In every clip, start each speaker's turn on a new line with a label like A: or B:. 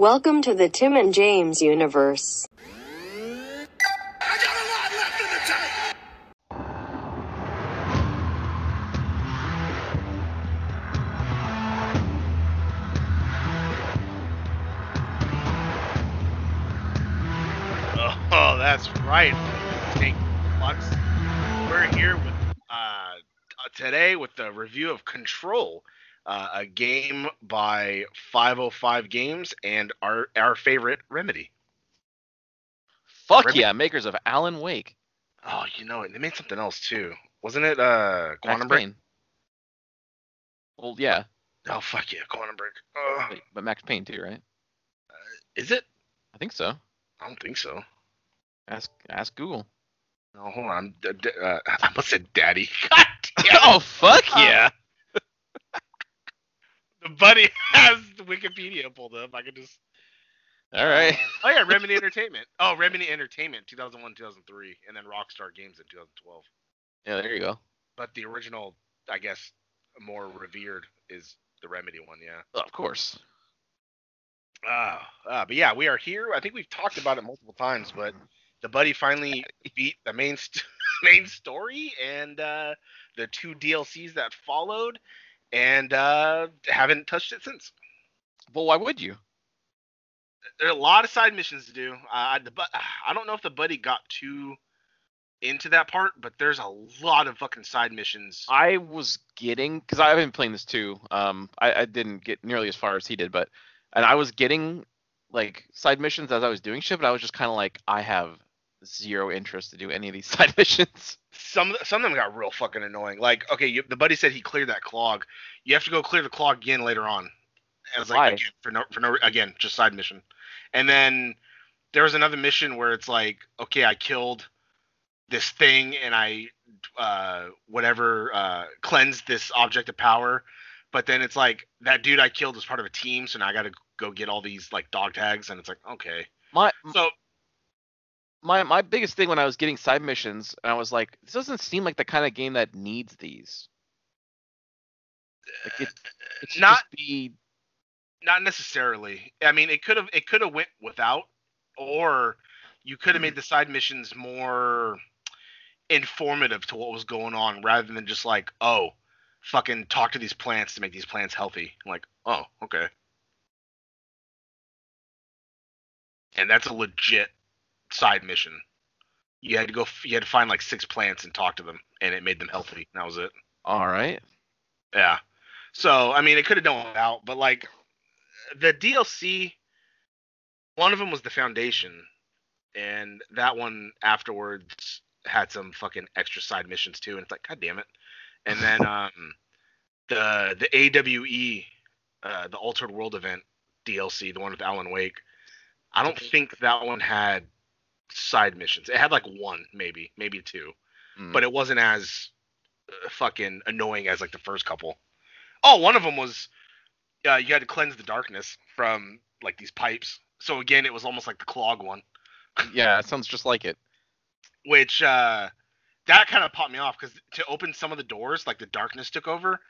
A: Welcome to the Tim and James universe.
B: Oh, that's right. Tank Flux. We're here with uh, today with the review of Control, uh, a game by 505 Games and our our favorite Remedy.
C: Fuck
B: Remedy-
C: yeah, makers of Alan Wake.
B: Oh, you know it. They made something else too, wasn't it? Uh,
C: Max
B: Quantum Break.
C: Payne. Well, yeah,
B: Oh fuck yeah, Quantum Break. Uh,
C: but, but Max Payne too, right?
B: is it?
C: I think so.
B: I don't think so.
C: Ask ask Google.
B: No, hold on. D- d- uh, I almost said Daddy. God damn
C: oh fuck yeah!
B: The buddy has Wikipedia pulled up. I could just.
C: All right.
B: Oh yeah, Remedy Entertainment. Oh, Remedy Entertainment, 2001, 2003, and then Rockstar Games in 2012.
C: Yeah, there you go.
B: But the original, I guess, more revered is the Remedy one. Yeah.
C: Oh, of course.
B: Ah, ah, but yeah, we are here. I think we've talked about it multiple times, but the buddy finally beat the main st- main story and uh, the two DLCs that followed, and uh, haven't touched it since.
C: Well, why would you?
B: there are a lot of side missions to do. Uh, the but I don't know if the buddy got too into that part, but there's a lot of fucking side missions.
C: I was getting because I've been playing this too. Um, I, I didn't get nearly as far as he did, but and I was getting like side missions as I was doing shit, but I was just kind of like, I have zero interest to do any of these side missions.
B: Some some of them got real fucking annoying. Like, okay, you, the buddy said he cleared that clog. You have to go clear the clog again later on. And it's like again, for no for no again just side mission. And then there was another mission where it's like, okay, I killed this thing and I uh whatever uh cleansed this object of power. But then it's like that dude I killed was part of a team, so now I gotta go get all these like dog tags, and it's like, okay.
C: My
B: So
C: my my biggest thing when I was getting side missions, and I was like, this doesn't seem like the kind of game that needs these. Like it, it
B: Not-
C: be
B: not necessarily. I mean, it could have it could have went without, or you could have hmm. made the side missions more informative to what was going on, rather than just like, oh, fucking talk to these plants to make these plants healthy. like, oh, okay. And that's a legit side mission. You had to go. You had to find like six plants and talk to them, and it made them healthy. That was it.
C: all right.
B: Yeah. So I mean, it could have done without, but like the DLC, one of them was the Foundation, and that one afterwards had some fucking extra side missions too, and it's like, god damn it. And then um, the the AWE, uh, the Altered World event DLC, the one with Alan Wake, I don't think that one had side missions. It had like one, maybe, maybe two
C: Mm.
B: but it wasn't as uh, fucking annoying as like the first couple. Oh, one of them was uh, you had to cleanse the darkness from like these pipes. So again, it was almost like the clog one,
C: yeah, it sounds just like it.
B: which uh, that kind of popped me off because to open some of the doors, like the darkness took over.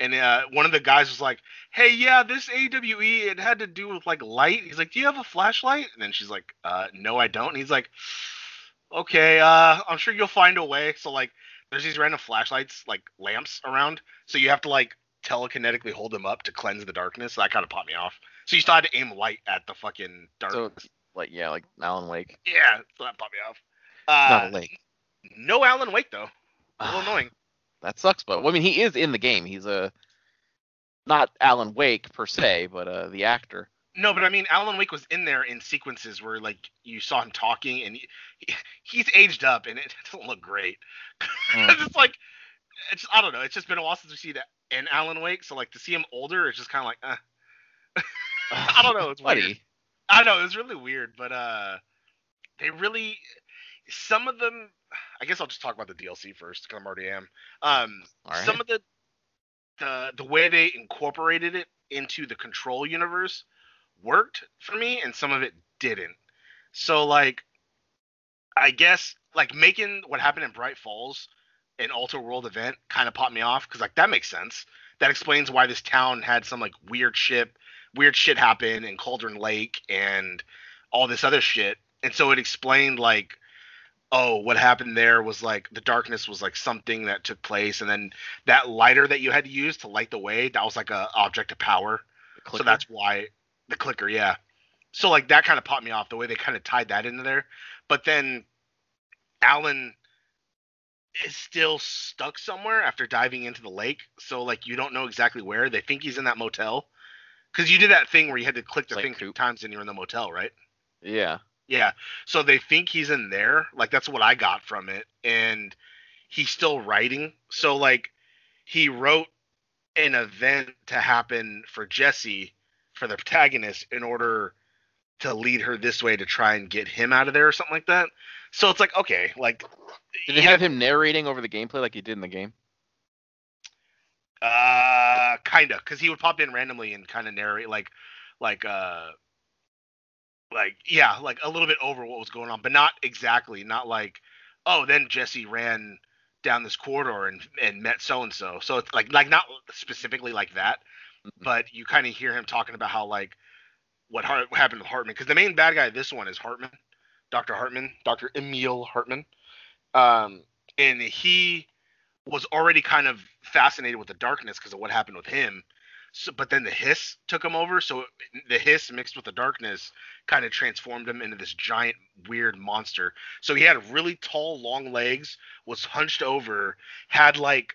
B: And uh, one of the guys was like, "Hey, yeah, this AWE it had to do with like light." He's like, "Do you have a flashlight?" And then she's like, uh, "No, I don't." And he's like, "Okay, uh, I'm sure you'll find a way." So like, there's these random flashlights, like lamps around, so you have to like telekinetically hold them up to cleanse the darkness. So that kind of popped me off. So you still had to aim light at the fucking darkness.
C: So like yeah, like Alan Wake.
B: yeah, so that popped me off.
C: It's not
B: Uh,
C: a lake.
B: no Alan Wake though. A little annoying.
C: That sucks, but well, I mean, he is in the game. He's a not Alan Wake per se, but uh, the actor.
B: No, but I mean, Alan Wake was in there in sequences where like you saw him talking, and he, he- he's aged up, and it doesn't look great.
C: Mm.
B: it's just like, it's I don't know. It's just been a while since we see that in Alan Wake, so like to see him older, it's just kind of like, uh. I don't know. It's weird.
C: Buddy.
B: I know it was really weird, but uh, they really some of them. I guess I'll just talk about the DLC first because I'm already am. Um,
C: right.
B: some of the the the way they incorporated it into the control universe worked for me, and some of it didn't. So like, I guess like making what happened in Bright Falls an alter world event kind of popped me off because like that makes sense. That explains why this town had some like weird ship weird shit happen in Cauldron Lake and all this other shit. And so it explained like, oh, what happened there was like the darkness was like something that took place, and then that lighter that you had to use to light the way that was like a object of power. So that's why the clicker, yeah. So like that kind of popped me off the way they kind of tied that into there. But then Alan is still stuck somewhere after diving into the lake. So like you don't know exactly where. They think he's in that motel. Cause you did that thing where you had to click the
C: like
B: thing three times and you're in the motel, right?
C: yeah.
B: Yeah. So they think he's in there. Like that's what I got from it. And he's still writing. So like he wrote an event to happen for Jesse for the protagonist in order to lead her this way to try and get him out of there or something like that. So it's like okay, like
C: Did
B: you
C: have him narrating over the gameplay like he did in the game?
B: Uh, kinda, because he would pop in randomly and kind of narrate, like, like, uh, like, yeah, like a little bit over what was going on, but not exactly, not like, oh, then Jesse ran down this corridor and and met so and so. So it's like, like not specifically like that,
C: Mhm.
B: but you kind of hear him talking about how like what, Hart, what happened with Hartman, because the main bad guy of this one is Hartman, Doctor Hartman, Doctor Emil Hartman, um, and he was already kind of fascinated with the darkness because of what happened with him. So, but then the hiss took him over. So the hiss mixed with the darkness kind of transformed him into this giant weird monster. So he had really tall, long legs, was hunched over, had like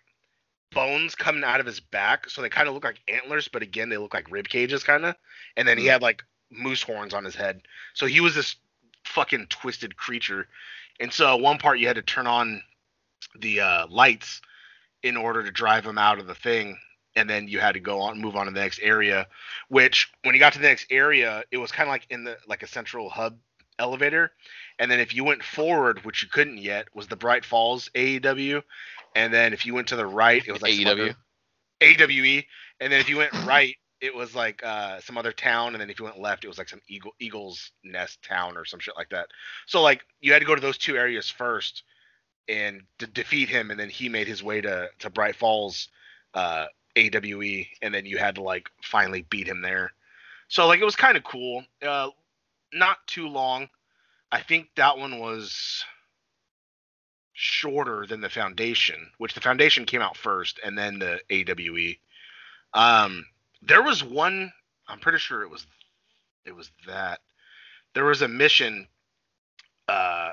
B: bones coming out of his back. So they kind of look like antlers, but again, they look like rib cages kind of. And then he had like moose horns on his head. So he was this fucking twisted creature. And so one part you had to turn on the uh, lights in order to drive him out of the thing and then you had to go on move on to the next area which when you got to the next area it was kind of like in the like a central hub elevator. And then if you went forward which you couldn't yet was the bright falls aew and then if you went to the right it was like
C: AEW.
B: awe and then if you went right it was like uh, some other town. And then if you went left it was like some eagle eagles nest town or some shit like that. So like you had to go to those two areas first and to defeat him. And then he made his way to to bright falls uh awe and then you had to like finally beat him there. So like it was kind of cool. Uh not too long. I think that one was shorter than the foundation which the foundation came out first and then the awe um there was one i'm pretty sure it was it was that. There was a mission uh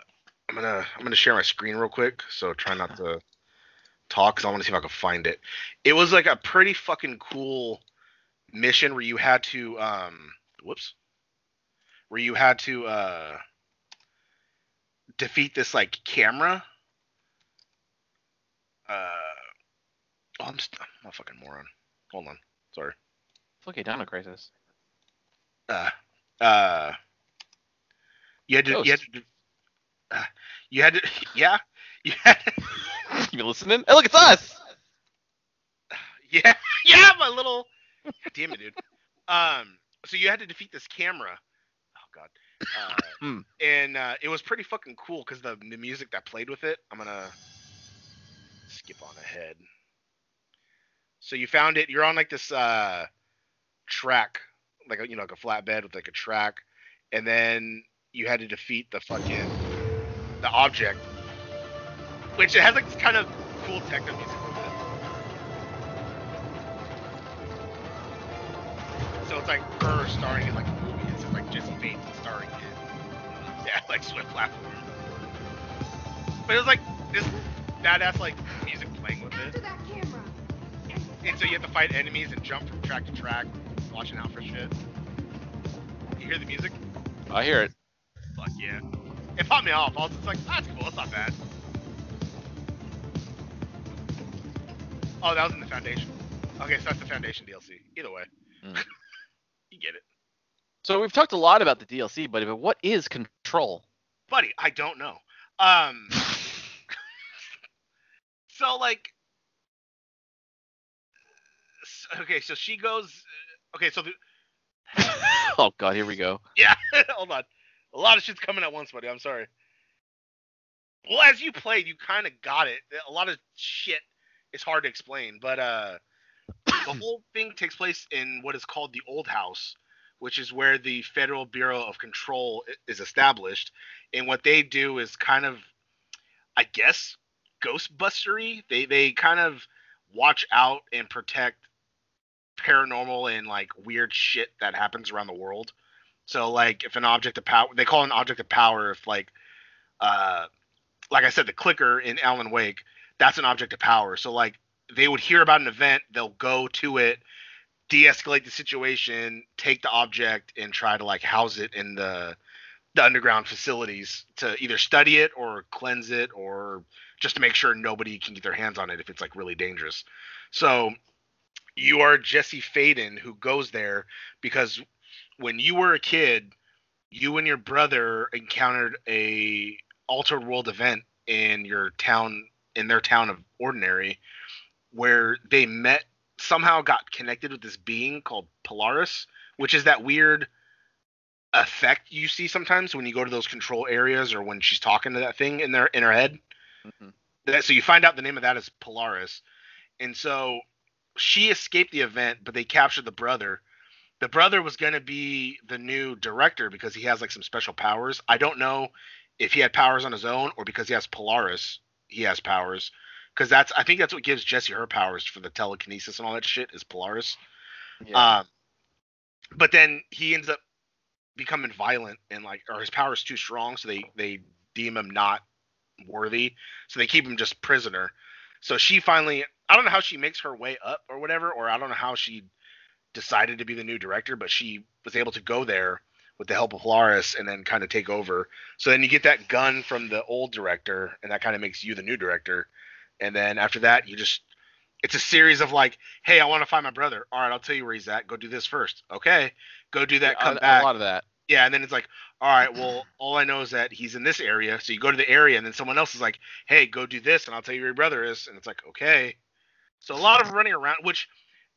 B: i'm gonna i'm gonna share my screen real quick so try not to talk because i want to see if i can find it. It was like a pretty fucking cool mission where you had to um whoops. Where you had to uh defeat this like camera. Uh oh i'm, st- I'm a fucking moron. Hold on. Sorry.
C: It's Okay, Dino Crisis.
B: uh, uh, you had to, you had to, uh, you had to, yeah, you had,
C: you listening? Hey, look, it's us.
B: yeah, yeah, my little, damn it, dude. Um, so you had to defeat this camera. Oh god. Uh,
C: Hmm.
B: and uh, it was pretty fucking cool because the, the music that played with it. I'm gonna skip on ahead. So you found it. You're on like this uh, track, like a, you know, like a flatbed with like a track, and then you had to defeat the fucking the object, which it has like this kind of cool techno music with it. So it's like her starring in like a movie. It's just like Jesse Bates starring in yeah, like Swift platform. But it was like this badass like music playing with it.
D: that camera.
B: And so you have to fight enemies and jump from track to track, watching out for shit. You hear the music?
C: I hear it.
B: Fuck yeah. It popped me off. I was just like, ah, that's cool, that's not bad. Oh, that was in the Foundation. Okay, so that's the Foundation DLC. Either way.
C: Mm.
B: you get it.
C: So we've talked a lot about the DLC, but what is Control?
B: Buddy, I don't know. Um So like Okay, so she goes Okay, so the,
C: oh God, here we go.
B: Yeah, hold on. A lot of shit's coming at once, buddy. I'm sorry. Well, as you played, you kind of got it. A lot of shit is hard to explain, but uh, the whole thing takes place in what is called the Old House, which is where the Federal Bureau of Control is established. And what they do is kind of, I guess, ghostbustery. They they kind of watch out and protect paranormal and like weird shit that happens around the world. So like if an object of power, they call an object of power if like, uh, like I said, the clicker in Alan Wake, that's an object of power. So like they would hear about an event, they'll go to it, de-escalate the situation, take the object, and try to like house it in the the underground facilities to either study it or cleanse it or just to make sure nobody can get their hands on it if it's like really dangerous. So you are Jesse Faden who goes there because when you were a kid, you and your brother encountered a altered world event in your town in their town of Ordinary where they met somehow got connected with this being called Polaris, which is that weird effect you see sometimes when you go to those control areas or when she's talking to that thing in their in her head.
C: Mhm.
B: That so you find out the name of that is Polaris. And so she escaped the event, but they captured the brother. The brother was going to be the new director because he has like some special powers. I don't know if he had powers on his own or because he has Polaris, he has powers. Because that's I think that's what gives Jesse her powers for the telekinesis and all that shit is Polaris.
C: Yeah.
B: Um, but then he ends up becoming violent and like, or his power is too strong, so they they deem him not worthy, so they keep him just prisoner. So she finally, I don't know how she makes her way up or whatever, or I don't know how she decided to be the new director, but she was able to go there with the help of Laris and then kind of take over. So then you get that gun from the old director, and that kind of makes you the new director. And then after that, you just it's a series of like, hey, I want to find my brother. All right, I'll tell you where he's at. Go do this first. Okay, go do that.
C: Yeah,
B: Come
C: a,
B: back.
C: a lot of that.
B: Yeah, and then it's like, all right, well, all I know is that he's in this area. So you go to the area, and then someone else is like, hey, go do this, and I'll tell you where your brother is. And it's like, okay. So a lot of running around, which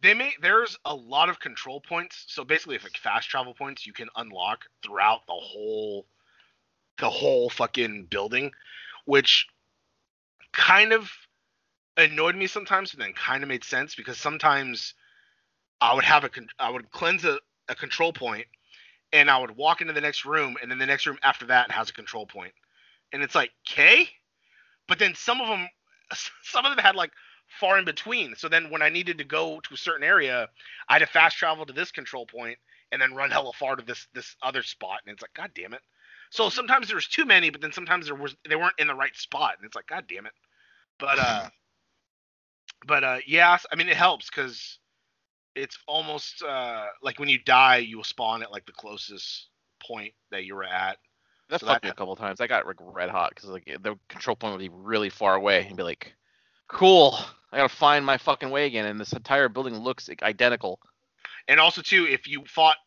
B: they may there's a lot of control points. So basically, if like fast travel points, you can unlock throughout the whole, the whole fucking building, which kind of annoyed me sometimes, but then kind of made sense because sometimes I would have a I would cleanse a, a control point and I would walk into the next room, and then the next room after that has a control point, and it's like, okay, but then some of them, some of them had like far in between. So then when I needed to go to a certain area, I had to fast travel to this control point and then run hella far to this this other spot, and it's like, god damn it. So sometimes there was too many, but then sometimes there was they weren't in the right spot, and it's like, god damn it. But uh, but uh, yeah, I mean it helps because it's almost uh like when you die, you will spawn at like the closest point that you were at.
C: That
B: So
C: fucked
B: that-
C: me a couple times. I got like red hot because like the control point would be really far away and be like, "Cool, I gotta find my fucking way again." And this entire building looks identical.
B: And also too, if you fought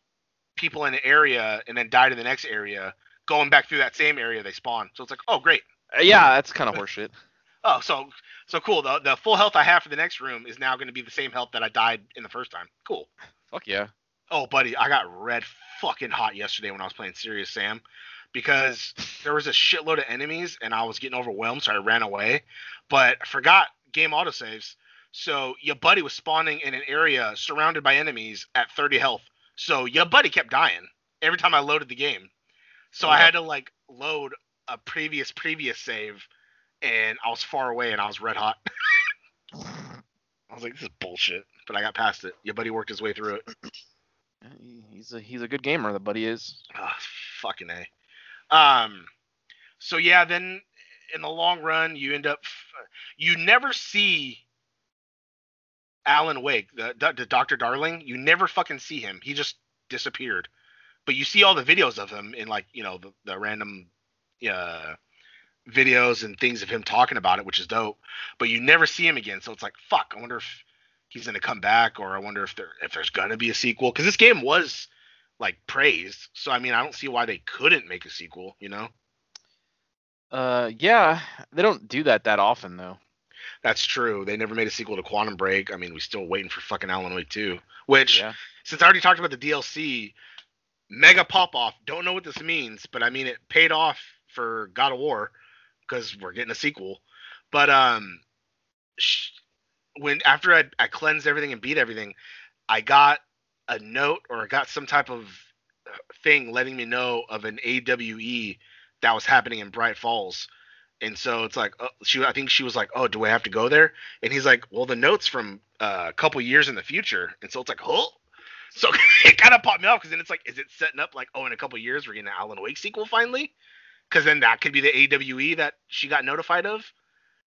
B: people in an area and then died in the next area, going back through that same area, they spawn. So it's like, oh great.
C: Uh, yeah, that's kind of horseshit.
B: Oh, so so cool. The the full health I have for the next room is now going to be the same health that I died in the first time. Cool.
C: Fuck yeah.
B: Oh, buddy, I got red fucking hot yesterday when I was playing Serious Sam because there was a shitload of enemies and I was getting overwhelmed, so I ran away. But I forgot game autosaves. So your buddy was spawning in an area surrounded by enemies at 30 health. So your buddy kept dying every time I loaded the game. So I had to like load a previous previous save and I was far away and I was red hot. I was like, this is bullshit. But I got past it. Your buddy worked his way through it.
C: He's a he's a good gamer. The buddy is.
B: Ah, fucking a. Um, so yeah, then in the long run, you end up you never see Alan Wake, the, the Doctor Darling. You never fucking see him. He just disappeared. But you see all the videos of him in like you know the, the random uh, videos and things of him talking about it, which is dope. But you never see him again. So it's like fuck. I wonder if he's gonna come back, or I wonder if there if there's gonna be a sequel because this game was like praised. So I mean, I don't see why they couldn't make a sequel. You know,
C: Uh, yeah, they don't do that that often though.
B: That's true. They never made a sequel to Quantum Break. I mean, we're still waiting for fucking Alan Wake 2. Which,
C: Yeah.
B: since I already talked about the DLC, mega pop off. Don't know what this means, but I mean, it paid off for God of War because we're getting a sequel. But um, sh- when after I, I cleansed everything and beat everything, I got a note or I got some type of uh, thing letting me know of an AWE that was happening in Bright Falls. And so it's like oh, she I think she was like, "Oh, do I have to go there?" And he's like, "Well, the note's from uh, a couple years in the future." And so it's like, "Oh." So it kind of popped me off because then it's like, is it setting up like, oh, in a couple years we're getting an Alan Wake sequel finally? Because then that could be the AWE that she got notified of.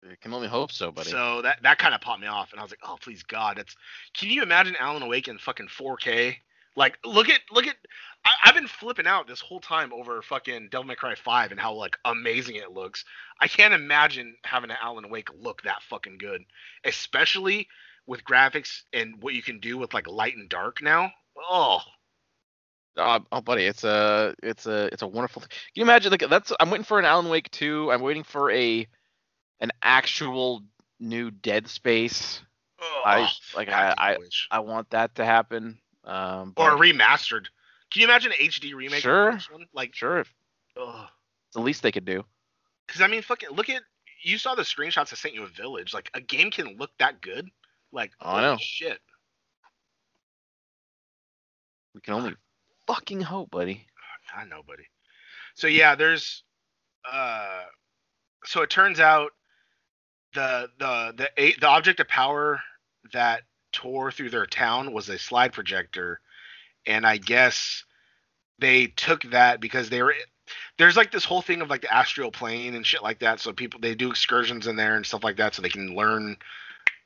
C: I can only hope so, buddy.
B: So that that kind of popped me off, and I was like, oh please God, that's. Can you imagine Alan Wake in fucking 4K? Like, look at look at. I, I've been flipping out this whole time over fucking Devil May Cry 5 and how like amazing it looks. I can't imagine having an Alan Wake look that fucking good, especially with graphics and what you can do with like light and dark now. Oh,
C: Uh, oh, buddy, it's a it's a it's a wonderful. Thing. Can you imagine? Like that's I'm waiting for an Alan Wake 2. I'm waiting for a an actual new Dead Space.
B: oh
C: I- like, I- I-
B: wish.
C: I want that to happen. Um,
B: or remastered. Can you imagine an HD remake?
C: Sure.
B: Like,
C: sure, if
B: ugh.
C: it's the least they could do.
B: Because I mean, fucking look at you saw the screenshots I sent you of Village. Like a game can look that good. Like
C: Oh, I know.
B: shit.
C: We can only fucking hope, buddy.
B: I know, buddy. So yeah, there's uh so it turns out the the the the object of power that tore through their town was a slide projector and I guess they took that because they were there's like this whole thing of like the astral plane and shit like that so people they do excursions in there and stuff like that so they can learn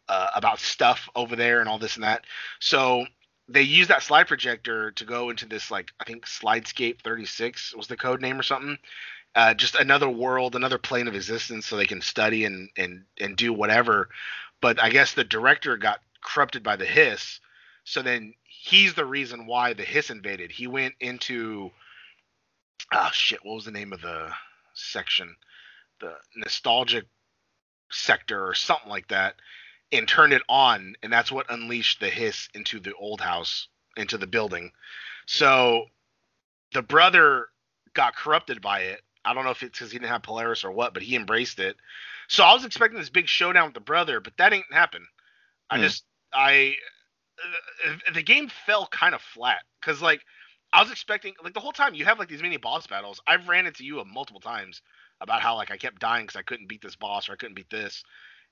B: uh, about stuff over there and all this and that so they use that slide projector to go into this like I think Slidescape 36 was the code name or something. Uh, just another world, another plane of existence, so they can study and and and do whatever. But I guess the director got corrupted by the hiss, so then he's the reason why the hiss invaded. He went into oh shit, what was the name of the section? The nostalgic sector or something like that and turned it on and that's what unleashed the hiss into the old house into the building so the brother got corrupted by it i don't know if it's because he didn't have polaris or what but he embraced it so i was expecting this big showdown with the brother but that didn't happen i
C: Hmm.
B: just i uh, the game fell kind of flat because like i was expecting like the whole time you have like these mini boss battles i've ran into you multiple times about how like i kept dying because i couldn't beat this boss or i couldn't beat this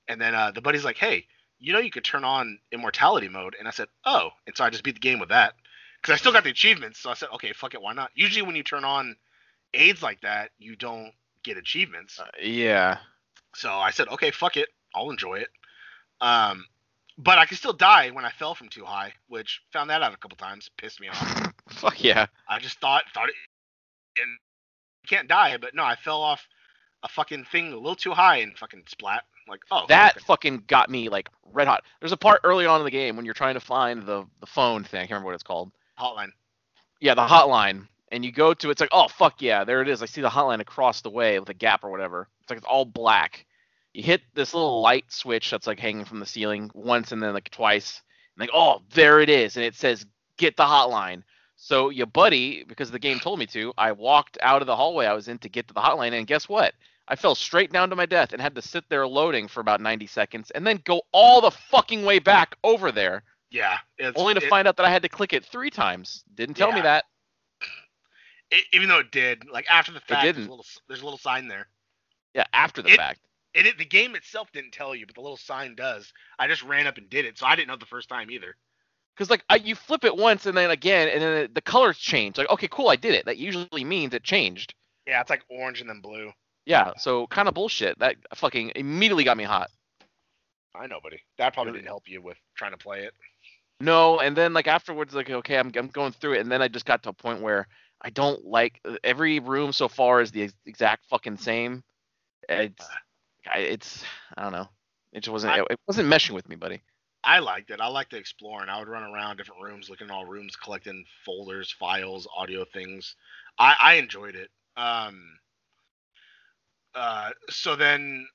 B: and then uh, the buddy's like, "Hey, you know you could turn on immortality mode." And I said, "Oh," and so I just beat the game with that because I still got the achievements. So I said, "Okay, fuck it, why not?" Usually when you turn on aids like that, you don't get achievements.
C: Uh, yeah.
B: So I said, "Okay, fuck it, I'll enjoy it." Um, but I could still die when I fell from too high, which found that out a couple times, pissed me off.
C: Fuck yeah.
B: I just thought thought it, and you can't die, but no, I fell off a fucking thing a little too high and fucking splat. Like, oh,
C: That
B: okay.
C: fucking got me like red hot. There's a part early on in the game when you're trying to find the the phone thing. I can't remember what it's called.
B: hotline.
C: Yeah, the hotline. And you go to it's like, oh fuck yeah, there it is. I see the hotline across the way with a gap or whatever. It's like it's all black. You hit this little light switch that's like hanging from the ceiling once and then like twice. And like, oh, there it is. And it says get the hotline. So your buddy, because the game told me to, I walked out of the hallway I was in to get to the hotline, and guess what? I fell straight down to my death and had to sit there loading for about 90 seconds and then go all the fucking way back over there,
B: Yeah, it's,
C: only to
B: it-
C: find out that I had to click it three times. Didn't tell me that.
B: it- even though it did, like after the fact, there's a little, there's a little sign there.
C: Yeah, after the
B: It-
C: fact.
B: And it, the game itself didn't tell you, but the little sign does. I just ran up and did it, so I didn't know the first time either.
C: Because like I, you flip it once and then again, and then the colors change. Like, okay, cool, I did it. That usually means it changed.
B: Yeah, it's like orange and then blue.
C: Yeah, so kind of bullshit. That fucking immediately got me hot.
B: I know, buddy. That probably didn't help you with trying to play it.
C: No, and then like afterwards, like okay, I'm I'm going through it, and then I just got to a point where I don't like every room so far is the exact fucking same. It's I- it's I don't know. It just wasn't
B: I-
C: it, wasn't meshing with me, buddy.
B: I liked it. I liked to explore, and I would run around different rooms, looking at all rooms, collecting folders, files, audio things. I, I enjoyed it. Um. Uh. So then,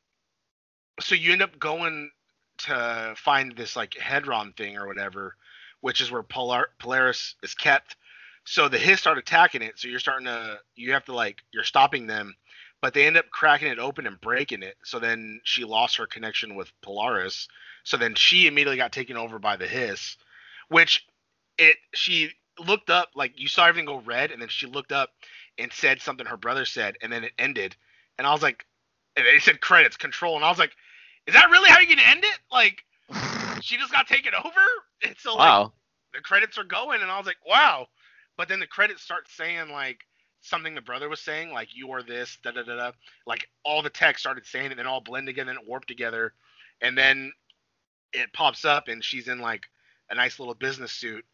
B: so you end up going to find this like Hedron thing or whatever, which is where Polar- Polaris is kept. So the Hiss start attacking it. So you're starting to, you have to like, you're stopping them, but they end up cracking it open and breaking it. So then she lost her connection with Polaris. So then she immediately got taken over by the Hiss, which it she looked up like you saw everything go red, and then she looked up and said something her brother said, and then it ended, and I was like, and they said credits control, and I was like, is that really how you gonna end it? Like she just got taken over, and so like
C: wow.
B: the credits are going, and I was like, wow. But then the credits start saying like something the brother was saying, like you are this, da da da da. Like all the text started saying it, then all blend together and it warped together, and then it pops up, and she's in like a nice little business suit,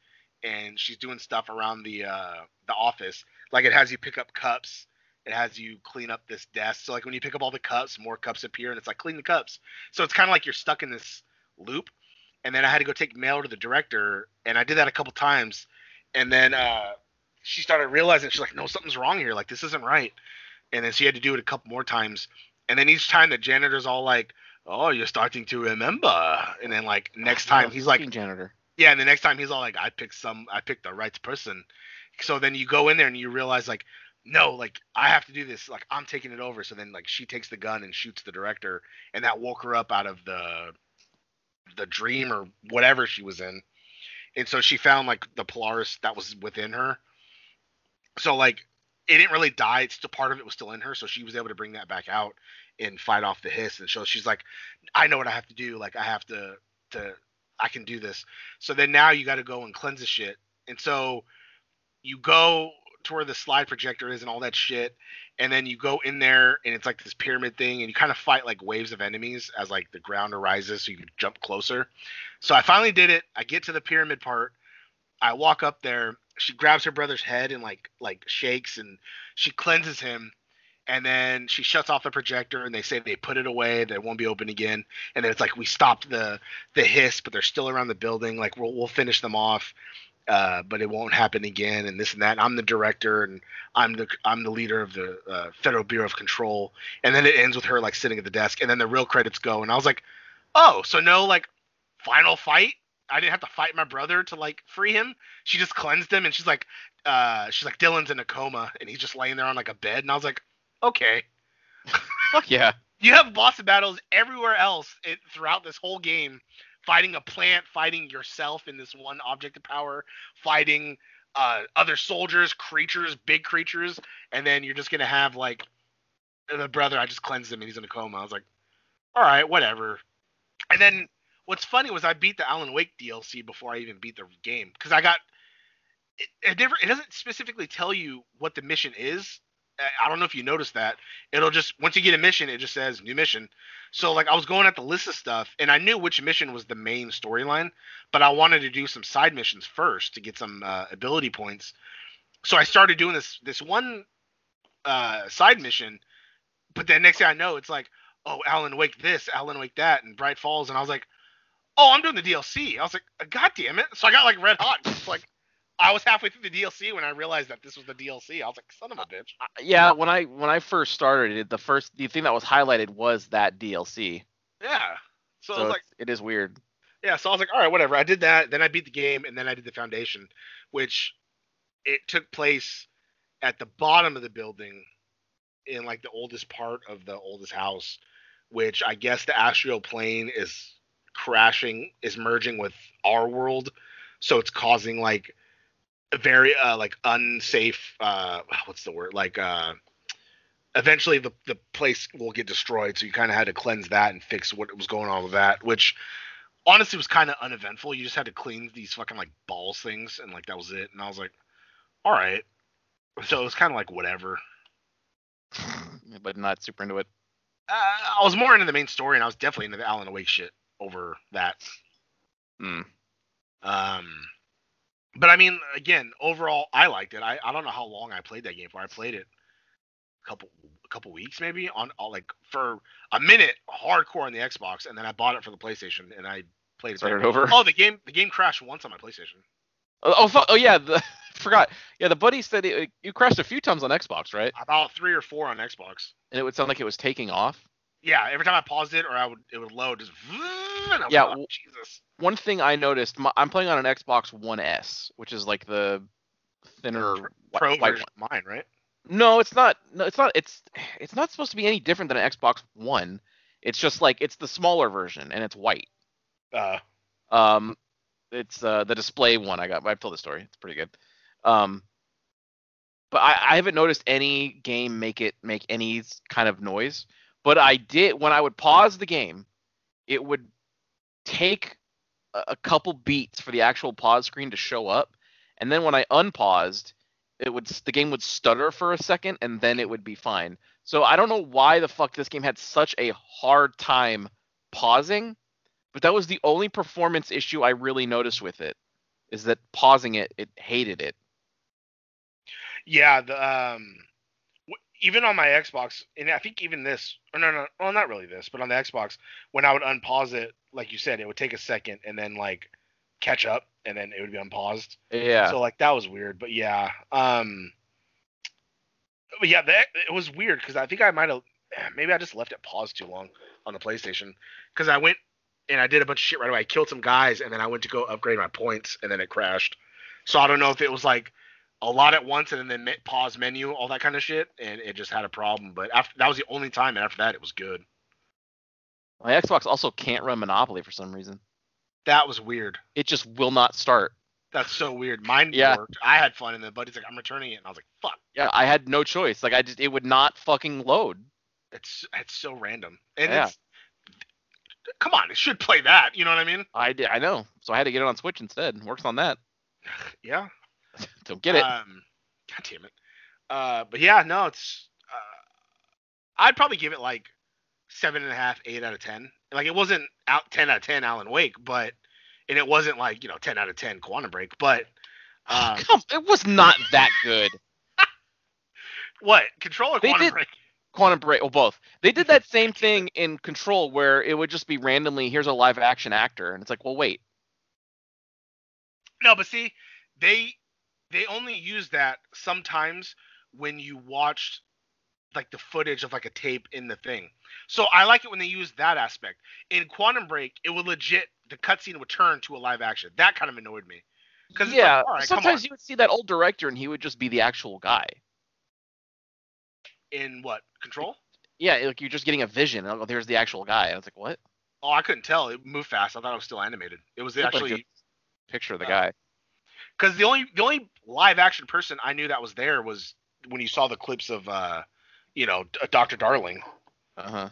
B: and she's doing stuff around the uh the office. Like it has you pick up cups. It has you clean up this desk. So like when you pick up all the cups, more cups appear, and it's like clean the cups. So it's kind of like you're stuck in this loop. And then I had to go take mail to the director, and I did that a couple times. And then uh, she started realizing she's like, no, something's wrong here. Like this isn't right. And then she had to do it a couple more times. And then each time the janitor's all like, oh, you're starting to remember. And then like next time he's like,
C: janitor.
B: yeah, and the next time he's all like, I picked some, I picked the right person. So then you go in there and you realize like, no, like I have to do this. Like I'm taking it over. So then like she takes the gun and shoots the director, and that woke her up out of the the dream or whatever she was in. And so she found like the Polaris that was within her. So like it didn't really die. It's still part of it was still in her. So she was able to bring that back out and fight off the hiss. And so she's like, I know what I have to do. Like I have to to I can do this. So then now you got to go and cleanse the shit. And so you go to where the slide projector is and all that shit. And then you go in there and it's like this pyramid thing and you kind of fight like waves of enemies as like the ground arises so you can jump closer. So I finally did it. I get to the pyramid part. I walk up there. She grabs her brother's head and like like shakes and she cleanses him. And then she shuts off the projector and they say they put it away, that it won't be open again. And then it's like we stopped the the hiss, but they're still around the building. Like we'll we'll finish them off, uh, but it won't happen again. And this and that. I'm the director and I'm the I'm the leader of the uh, Federal Bureau of Control. And then it ends with her like sitting at the desk. And then the real credits go. And I was like, oh, so no like final fight. I didn't have to fight my brother to like free him. She just cleansed him, and she's like, uh, she's like Dylan's in a coma, and he's just laying there on like a bed. And I was like, okay.
C: Fuck yeah.
B: You have boss battles everywhere else it, throughout this whole game, fighting a plant, fighting yourself in this one object of power, fighting uh, other soldiers, creatures, big creatures, and then you're just gonna have like the brother. I just cleansed him and he's in a coma. I was like, all right, whatever. And then what's funny was I beat the Alan Wake DLC before I even beat the game because I got it, it never it doesn't specifically tell you what the mission is. I- don't know if you noticed that. It'll just once you get a mission, it just says new mission. So like I was going at the list of stuff and I knew which mission was the main storyline, but I wanted to do some side missions first to get some uh, ability points. So I started doing this this one uh, side mission, but then next thing I know, it's like, oh, Alan Wake this, Alan Wake that, and Bright Falls, and I was like, oh, I'm doing the DLC. I was like, God damn it! So I got like red hot. It's like I was halfway through the DLC when I realized that this was the DLC. I was like, son of a bitch.
C: Uh, Yeah, when I when I first started it, the first the thing that was highlighted was that DLC.
B: Yeah. So,
C: So,
B: I was like,
C: it's- it is weird.
B: yeah. So I was like, all right, whatever. I did that. Then I beat the game, and then I did the Foundation, which it took place at the bottom of the building in like the oldest part of the oldest house, which I guess the astral plane is crashing, is merging with our world, so it's causing like very uh like unsafe uh what's the word? Like uh eventually the the place will get destroyed. So you kind of had to cleanse that and fix what was going on with that which honestly was kind of uneventful. You just had to clean these fucking like balls things and like that was it. And i was like all right. So it was kind of like whatever.
C: But not super into it.
B: uh, i was more into the main story and i was definitely into the alan wake shit over that
C: Hmm.
B: Um, but I mean, again, overall, I liked it. I, I don't know how long I played that game for. I played it a couple a couple weeks maybe on, on like for a minute hardcore on the Xbox, and then I bought it for the PlayStation and I played it.
C: Started over.
B: Oh, the game the game crashed once on my PlayStation.
C: Oh, oh, oh yeah, the, forgot. Yeah, the buddy said it, you crashed a few times on Xbox, right?
B: About three or four on Xbox.
C: And it would sound like it was taking off.
B: Yeah, every time I paused it or I would it would load just.
C: Yeah,
B: like, oh, Jesus.
C: One thing I noticed, my, I'm playing on an Xbox One S, which is like the thinner
B: Pro, pro
C: white
B: version of mine, right?
C: No, it's not. No, it's not. It's it's not supposed to be any different than an Xbox One. It's just like it's the smaller version and it's white.
B: Uh,
C: Um, it's uh the display one I got. I've told the story. It's pretty good. Um, but I, I haven't noticed any game make it make any kind of noise. But I did when I would pause the game, it would take a, couple beats for the actual pause screen to show up, and then when I unpaused, it would the game would stutter for a second, and then it would be fine. So I don't know why the fuck this game had such a hard time pausing, but that was the only performance issue I really noticed with it. Is that pausing it, it hated it.
B: yeah, the um, even on my Xbox, and I think even this, or no, no, well, not really this, but on the Xbox, when I would unpause it, like you said, it would take a second and then like catch up, and then it would be unpaused.
C: Yeah.
B: So like that was weird, but yeah, um, but yeah, that it was weird because I think I might have, maybe I just left it paused too long on the PlayStation because I went and I did a bunch of shit right away. I killed some guys and then I went to go upgrade my points and then it crashed. So I don't know if it was like a lot at once and then pause menu, all that kind of shit, and it just had a problem. But after that was the only time, and after that it was good.
C: My Xbox also can't run Monopoly for some reason.
B: That was weird.
C: It just will not start.
B: That's so weird. Mine
C: Yeah.
B: worked. I had fun, and the buddy's like, "I'm returning it," and I was like, "Fuck."
C: Yeah, I had no choice. Like I just it would not fucking load.
B: It's it's so random. And
C: Yeah.
B: it's come on, it should play that. You know what I mean?
C: I did, I know. So I had to get it on Switch instead. Works on that.
B: Yeah.
C: Don't get it.
B: Um, God damn it. Uh, but yeah, no, it's. Uh, I'd probably give it like seven and a half, eight out of ten. Like it wasn't out ten out of ten Alan Wake, but and it wasn't like you know ten out of ten Quantum Break, but. Um,
C: Come, it was not that good.
B: what Controller
C: They
B: Quantum
C: did-
B: Break?
C: Quantum Break, well, both. They did that same thing in Control, where it would just be randomly, here's a live action actor, and it's like, well, wait.
B: No, but see, they they only use that sometimes when you watched like the footage of like a tape in the thing. So I like it when they use that aspect. In Quantum Break, it would legit the cutscene would turn to a live action. That kind of annoyed me. Because
C: Yeah,
B: like, right,
C: sometimes you would see that old director, and he would just be the actual guy.
B: in what control?
C: Yeah, like you're just getting a vision. Oh, there's the actual guy. I was like, what?
B: Oh, I couldn't tell. It moved fast. I thought it was still animated. It was
C: like
B: actually
C: a picture of the
B: uh,
C: guy.
B: because the only the only live action person I knew that was there was when you saw the clips of uh, you know, Dr. Darling.
C: Uh huh.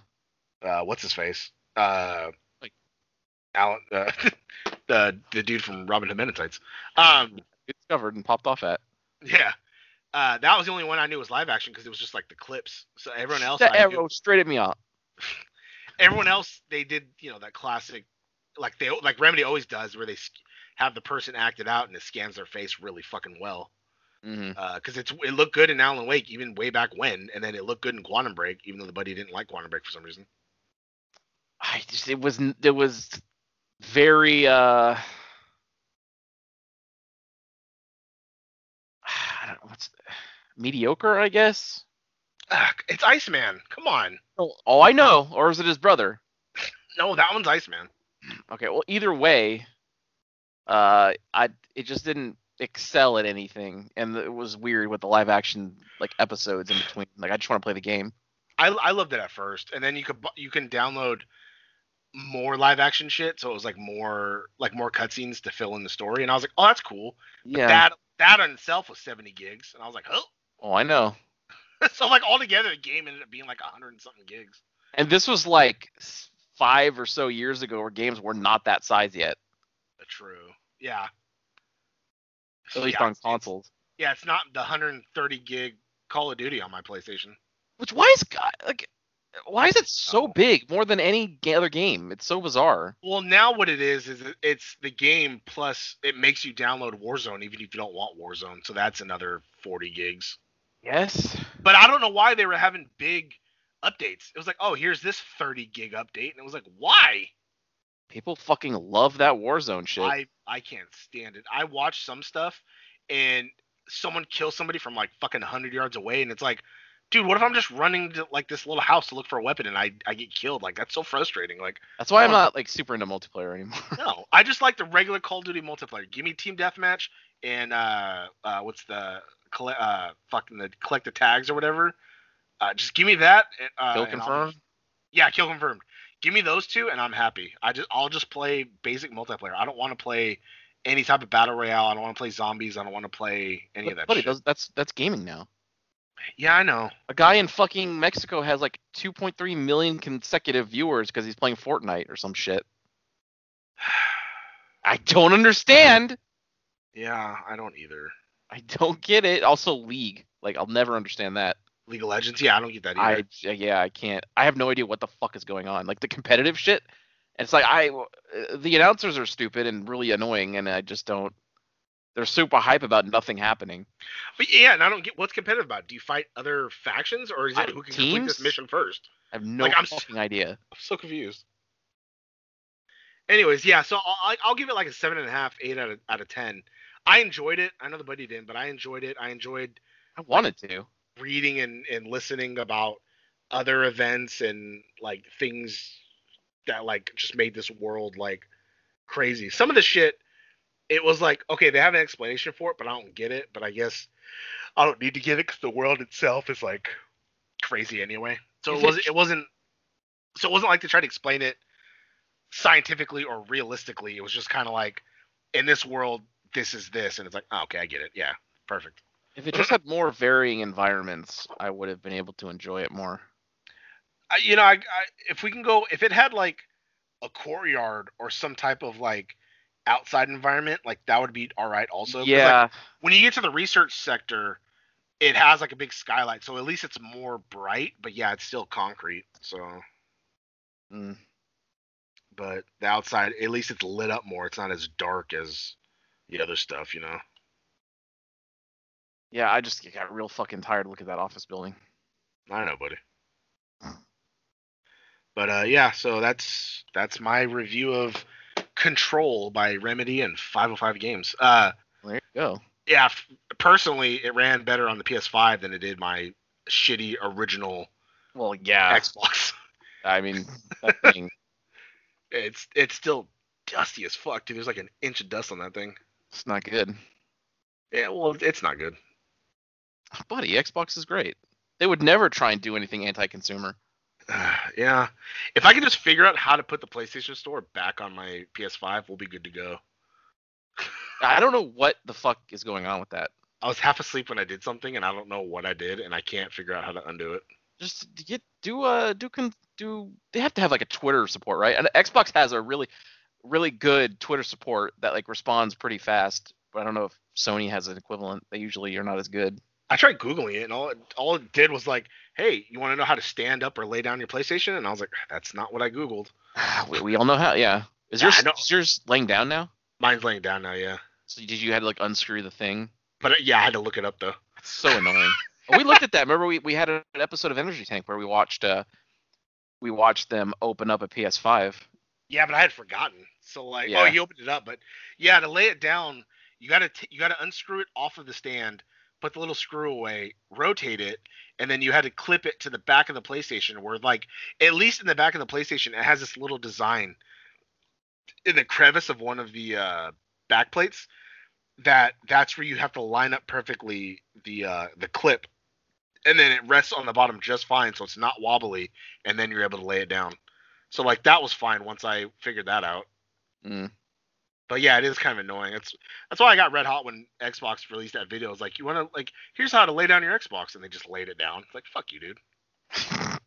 B: uh, what's his face? Uh,
C: Like-
B: Alan, uh, the the dude from Robin Hood Men in Tights. Um,
C: Discovered and popped off at.
B: yeah, uh, that was the only one I knew was live action because it was just like the clips. So everyone else,
C: That
B: I knew-
C: arrow straight at me up.
B: everyone else, they did you know that classic, like they like Remedy always does, where they have the person acted out and it scans their face really fucking well. Because it's it looked good in Alan Wake even way back when, and then it looked good in Quantum Break, even though the buddy didn't like Quantum Break for some reason.
C: I just it was it was very uh I don't know what's mediocre, I guess.
B: Ugh, it's Iceman. Come on.
C: Oh, oh, I know. Or is it his brother?
B: No, that one's Iceman.
C: Okay, well, either way, uh, I it just didn't excel at anything, and it was weird with the live action like episodes in between. Like, I just want to play the game.
B: I I loved it at first, and then you could you can download more live action shit, so it was like more like more cutscenes to fill in the story, and I was like, oh, that's cool.
C: Yeah.
B: That that in itself was 70 gigs, and I was like, oh.
C: oh, I know.
B: so like altogether, the game ended up being like 100 and something gigs.
C: And this was like five or so years ago, where games were not that size yet,
B: True. Yeah.
C: at least
B: yeah,
C: on consoles.
B: Yeah, it's not the 130 gig Call of Duty on my PlayStation.
C: Which why is God like why is it so
B: Oh.
C: big more than any other game? It's so bizarre.
B: Well, now what it is is it's the game plus it makes you download Warzone even if you don't want Warzone, so that's another 40 gigs.
C: Yes.
B: But I don't know why they were having big updates. It was like, oh, here's this 30 gig update, and it was like, why?
C: People fucking love that Warzone shit.
B: I I can't stand it. I watch some stuff, and someone kills somebody from like fucking 100 yards away, and it's like, dude, what if I'm just running to like this little house to look for a weapon and I I get killed? Like that's so frustrating. Like
C: That's why I'm
B: Oh.
C: not like super into multiplayer anymore.
B: no, I just like the regular Call of Duty multiplayer. Give me team deathmatch and uh uh what's the colle- uh fucking the collect the tags or whatever. Uh, just give me that. and, Uh,
C: Kill confirmed.
B: Yeah, kill confirmed. Give me those two, and I'm happy. I just I'll just play basic multiplayer. I don't want to play any type of battle royale. I don't want to play zombies. I don't want to play any of that
C: Buddy,
B: shit.
C: those- that's that's gaming now.
B: Yeah, I know.
C: A guy in fucking Mexico has like 2.3 million consecutive viewers because he's playing Fortnite or some shit. I don't understand.
B: Yeah, I don't either.
C: I don't get it. Also, League. Like, I'll never understand that.
B: League of Legends. Yeah, I don't get that either.
C: I yeah, I can't. I have no idea what the fuck is going on. Like the competitive shit. It's like I, uh, the announcers are stupid and really annoying, and I just don't. They're super hype about nothing happening.
B: But yeah, and I don't get what's competitive about. Do you fight other factions, or is
C: I-
B: it who can complete this mission first?
C: I have no
B: Like, I'm
C: fucking idea.
B: I'm so confused. Anyways, yeah, so I'll, I'll give it like a seven and a half, eight out of out of ten. I enjoyed it. I know the buddy didn't, but I enjoyed it. I enjoyed
C: I wanted to.
B: Reading and, and listening about other events and like things that like just made this world like crazy. Some of the shit, it was like okay, they have an explanation for it, but I don't get it. But I guess I don't need to get it because the world itself is like crazy anyway. So it wasn't it wasn't so it wasn't like they tried to explain it scientifically or realistically. It was just kind of like in this world, this is this, and it's like oh, okay, I get it. Yeah, perfect.
C: If it just had more varying environments, I would have been able to enjoy it more.
B: I, you know, I, I if we can go, if it had like a courtyard or some type of like outside environment, like that would be all right. Also, 'Cause, like,
C: yeah,
B: when you get to the research sector, it has like a big skylight, so at least it's more bright. But yeah, it's still concrete. So,
C: mm,
B: but the outside, at least it's lit up more. It's not as dark as the other stuff, you know.
C: Yeah. I just got real fucking tired looking at that office building.
B: I know, buddy. But uh, yeah, so that's that's my review of Control by Remedy and 505 Games. Uh,
C: There you go.
B: yeah, f- personally, it ran better on the PS5 than it did my shitty original
C: Well, yeah.
B: Xbox.
C: I mean, that thing.
B: It's it's still dusty as fuck, dude. There's like an inch of dust on that thing.
C: It's not good.
B: Yeah, well, it's not good.
C: Buddy, Xbox is great. They would never try and do anything anti-consumer.
B: yeah, if I could just figure out how to put the PlayStation Store back on my PS5, we'll be good to go.
C: I don't know what the fuck is going on with that.
B: I was half asleep when I did something, and I don't know what I did, and I can't figure out how to undo it.
C: Just get do uh do can do they have to have like a Twitter support, right? And Xbox has a really really good Twitter support that like responds pretty fast. But I don't know if Sony has an equivalent. They usually are not as good.
B: I tried googling it, and all it, all it did was like, "Hey, you want to know how to stand up or lay down your PlayStation?" And I was like, "That's not what I googled."
C: we, we all know how. Yeah. Is
B: Yeah,
C: yours is yours laying down now?
B: Mine's laying down now, yeah.
C: So did you had to like unscrew the thing?
B: But uh, yeah, I had to look it up though.
C: It's so annoying. we looked at that. Remember we, we had an episode of Energy Tank where we watched uh we watched them open up a PS5.
B: Yeah, but I had forgotten. So like,
C: Yeah.
B: oh, you opened it up, but yeah, to lay it down, you gotta t- you gotta unscrew it off of the stand, put the little screw away, rotate it, and then you had to clip it to the back of the PlayStation. Where like, at least in the back of the PlayStation, it has this little design in the crevice of one of the uh, back plates. That that's where you have to line up perfectly the uh, the clip, and then it rests on the bottom just fine, so it's not wobbly, and then you're able to lay it down. So like that was fine once I figured that out.
C: Mm.
B: But yeah, it is kind of annoying. It's that's why I got red hot when Xbox released that video. It was like, you want to like, here's how to lay down your Xbox, and they just laid it down. It's like, fuck you, dude.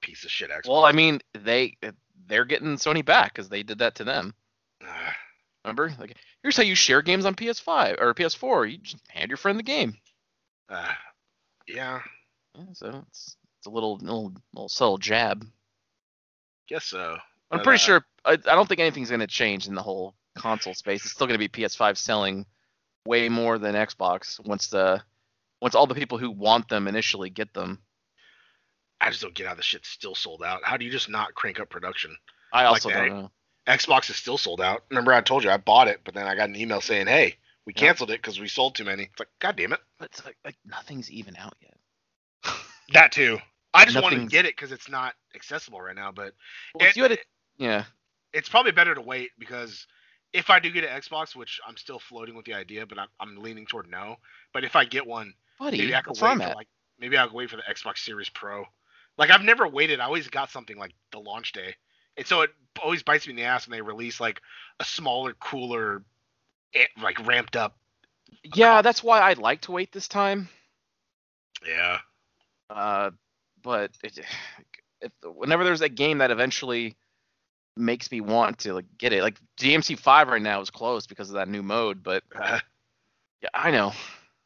B: Piece of shit Xbox.
C: Well, I mean, they they're getting Sony back because they did that to them. Remember? Like, here's how you share games on PS5 or PS4. You just hand your friend the game.
B: ah, yeah,
C: Yeah, so it's it's a little little little subtle jab.
B: guess so.
C: I'm
B: But,
C: pretty
B: uh,
C: sure. I, I don't think anything's going to change in the whole console space. It's still going to be PS5 selling way more than Xbox once the once all the people who want them initially get them.
B: I just don't get how the shit's still sold out. How do you just not crank up production?
C: I also
B: that.
C: don't know.
B: Xbox is still sold out. Remember, I told you I bought it, but then I got an email saying, "Hey, we
C: Yeah.
B: canceled it because we sold too many." It's like, god damn it.
C: But it's like, like nothing's even out yet.
B: That too. I just want to get it because it's not accessible right now, but
C: Well, if
B: it-
C: you had a, yeah,
B: it's probably better to wait because if I do get an Xbox, which I'm still floating with the idea, but I'm, I'm leaning toward no. But if I get one,
C: buddy,
B: maybe I could wait for like maybe I'll wait for the Xbox Series Pro. Like I've never waited. I always got something like the launch day, and so it always bites me in the ass when they release like a smaller, cooler, eh, like ramped up.
C: yeah, that's why I'd like to wait this time.
B: Yeah.
C: Uh, but it, if, whenever there's a game that eventually makes me want to like get it, like DMC five right now is closed because of that new mode. But
B: Uh,
C: yeah, I know.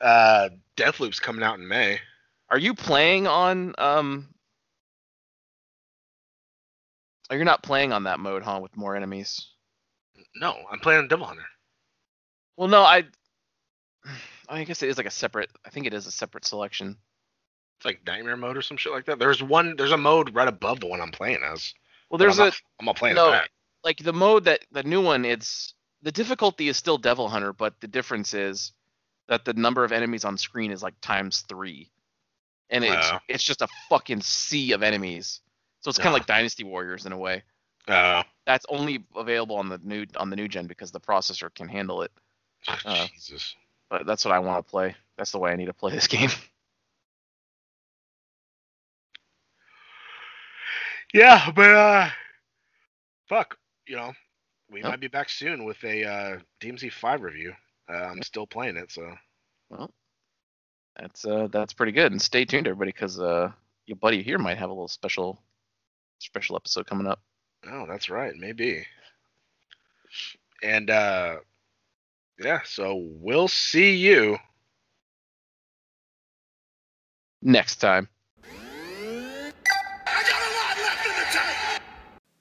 B: uh, Deathloop's coming out in May.
C: Are you playing on um? Oh, you're not playing on that mode, huh? With more enemies.
B: No, I'm playing Devil Hunter.
C: Well, no, I. I guess it is like a separate. I think it is a separate selection.
B: It's like Nightmare mode or some shit like that. There's one. There's a mode right above the one I'm playing as.
C: Well, there's
B: I'm
C: a
B: not, I'm not playing
C: no,
B: that.
C: like the mode that the new one. It's the difficulty is still Devil Hunter, but the difference is that the number of enemies on screen is like times three, and it's
B: Oh.
C: it's just a fucking sea of enemies. So it's kind of
B: Oh.
C: like Dynasty Warriors in a way.
B: Uh,
C: That's only available on the new on the new gen because the processor can handle it. Uh,
B: Jesus.
C: But that's what I want to play. That's the way I need to play this game.
B: Yeah, but uh, fuck, you know, we might be back soon with a uh, DMC five review. Uh, I'm still playing it, so
C: Well, that's uh that's pretty good. And stay tuned, everybody, because uh your buddy here might have a little special special episode coming up.
B: oh, that's right, maybe. And uh, yeah, so we'll see you.
C: Next time.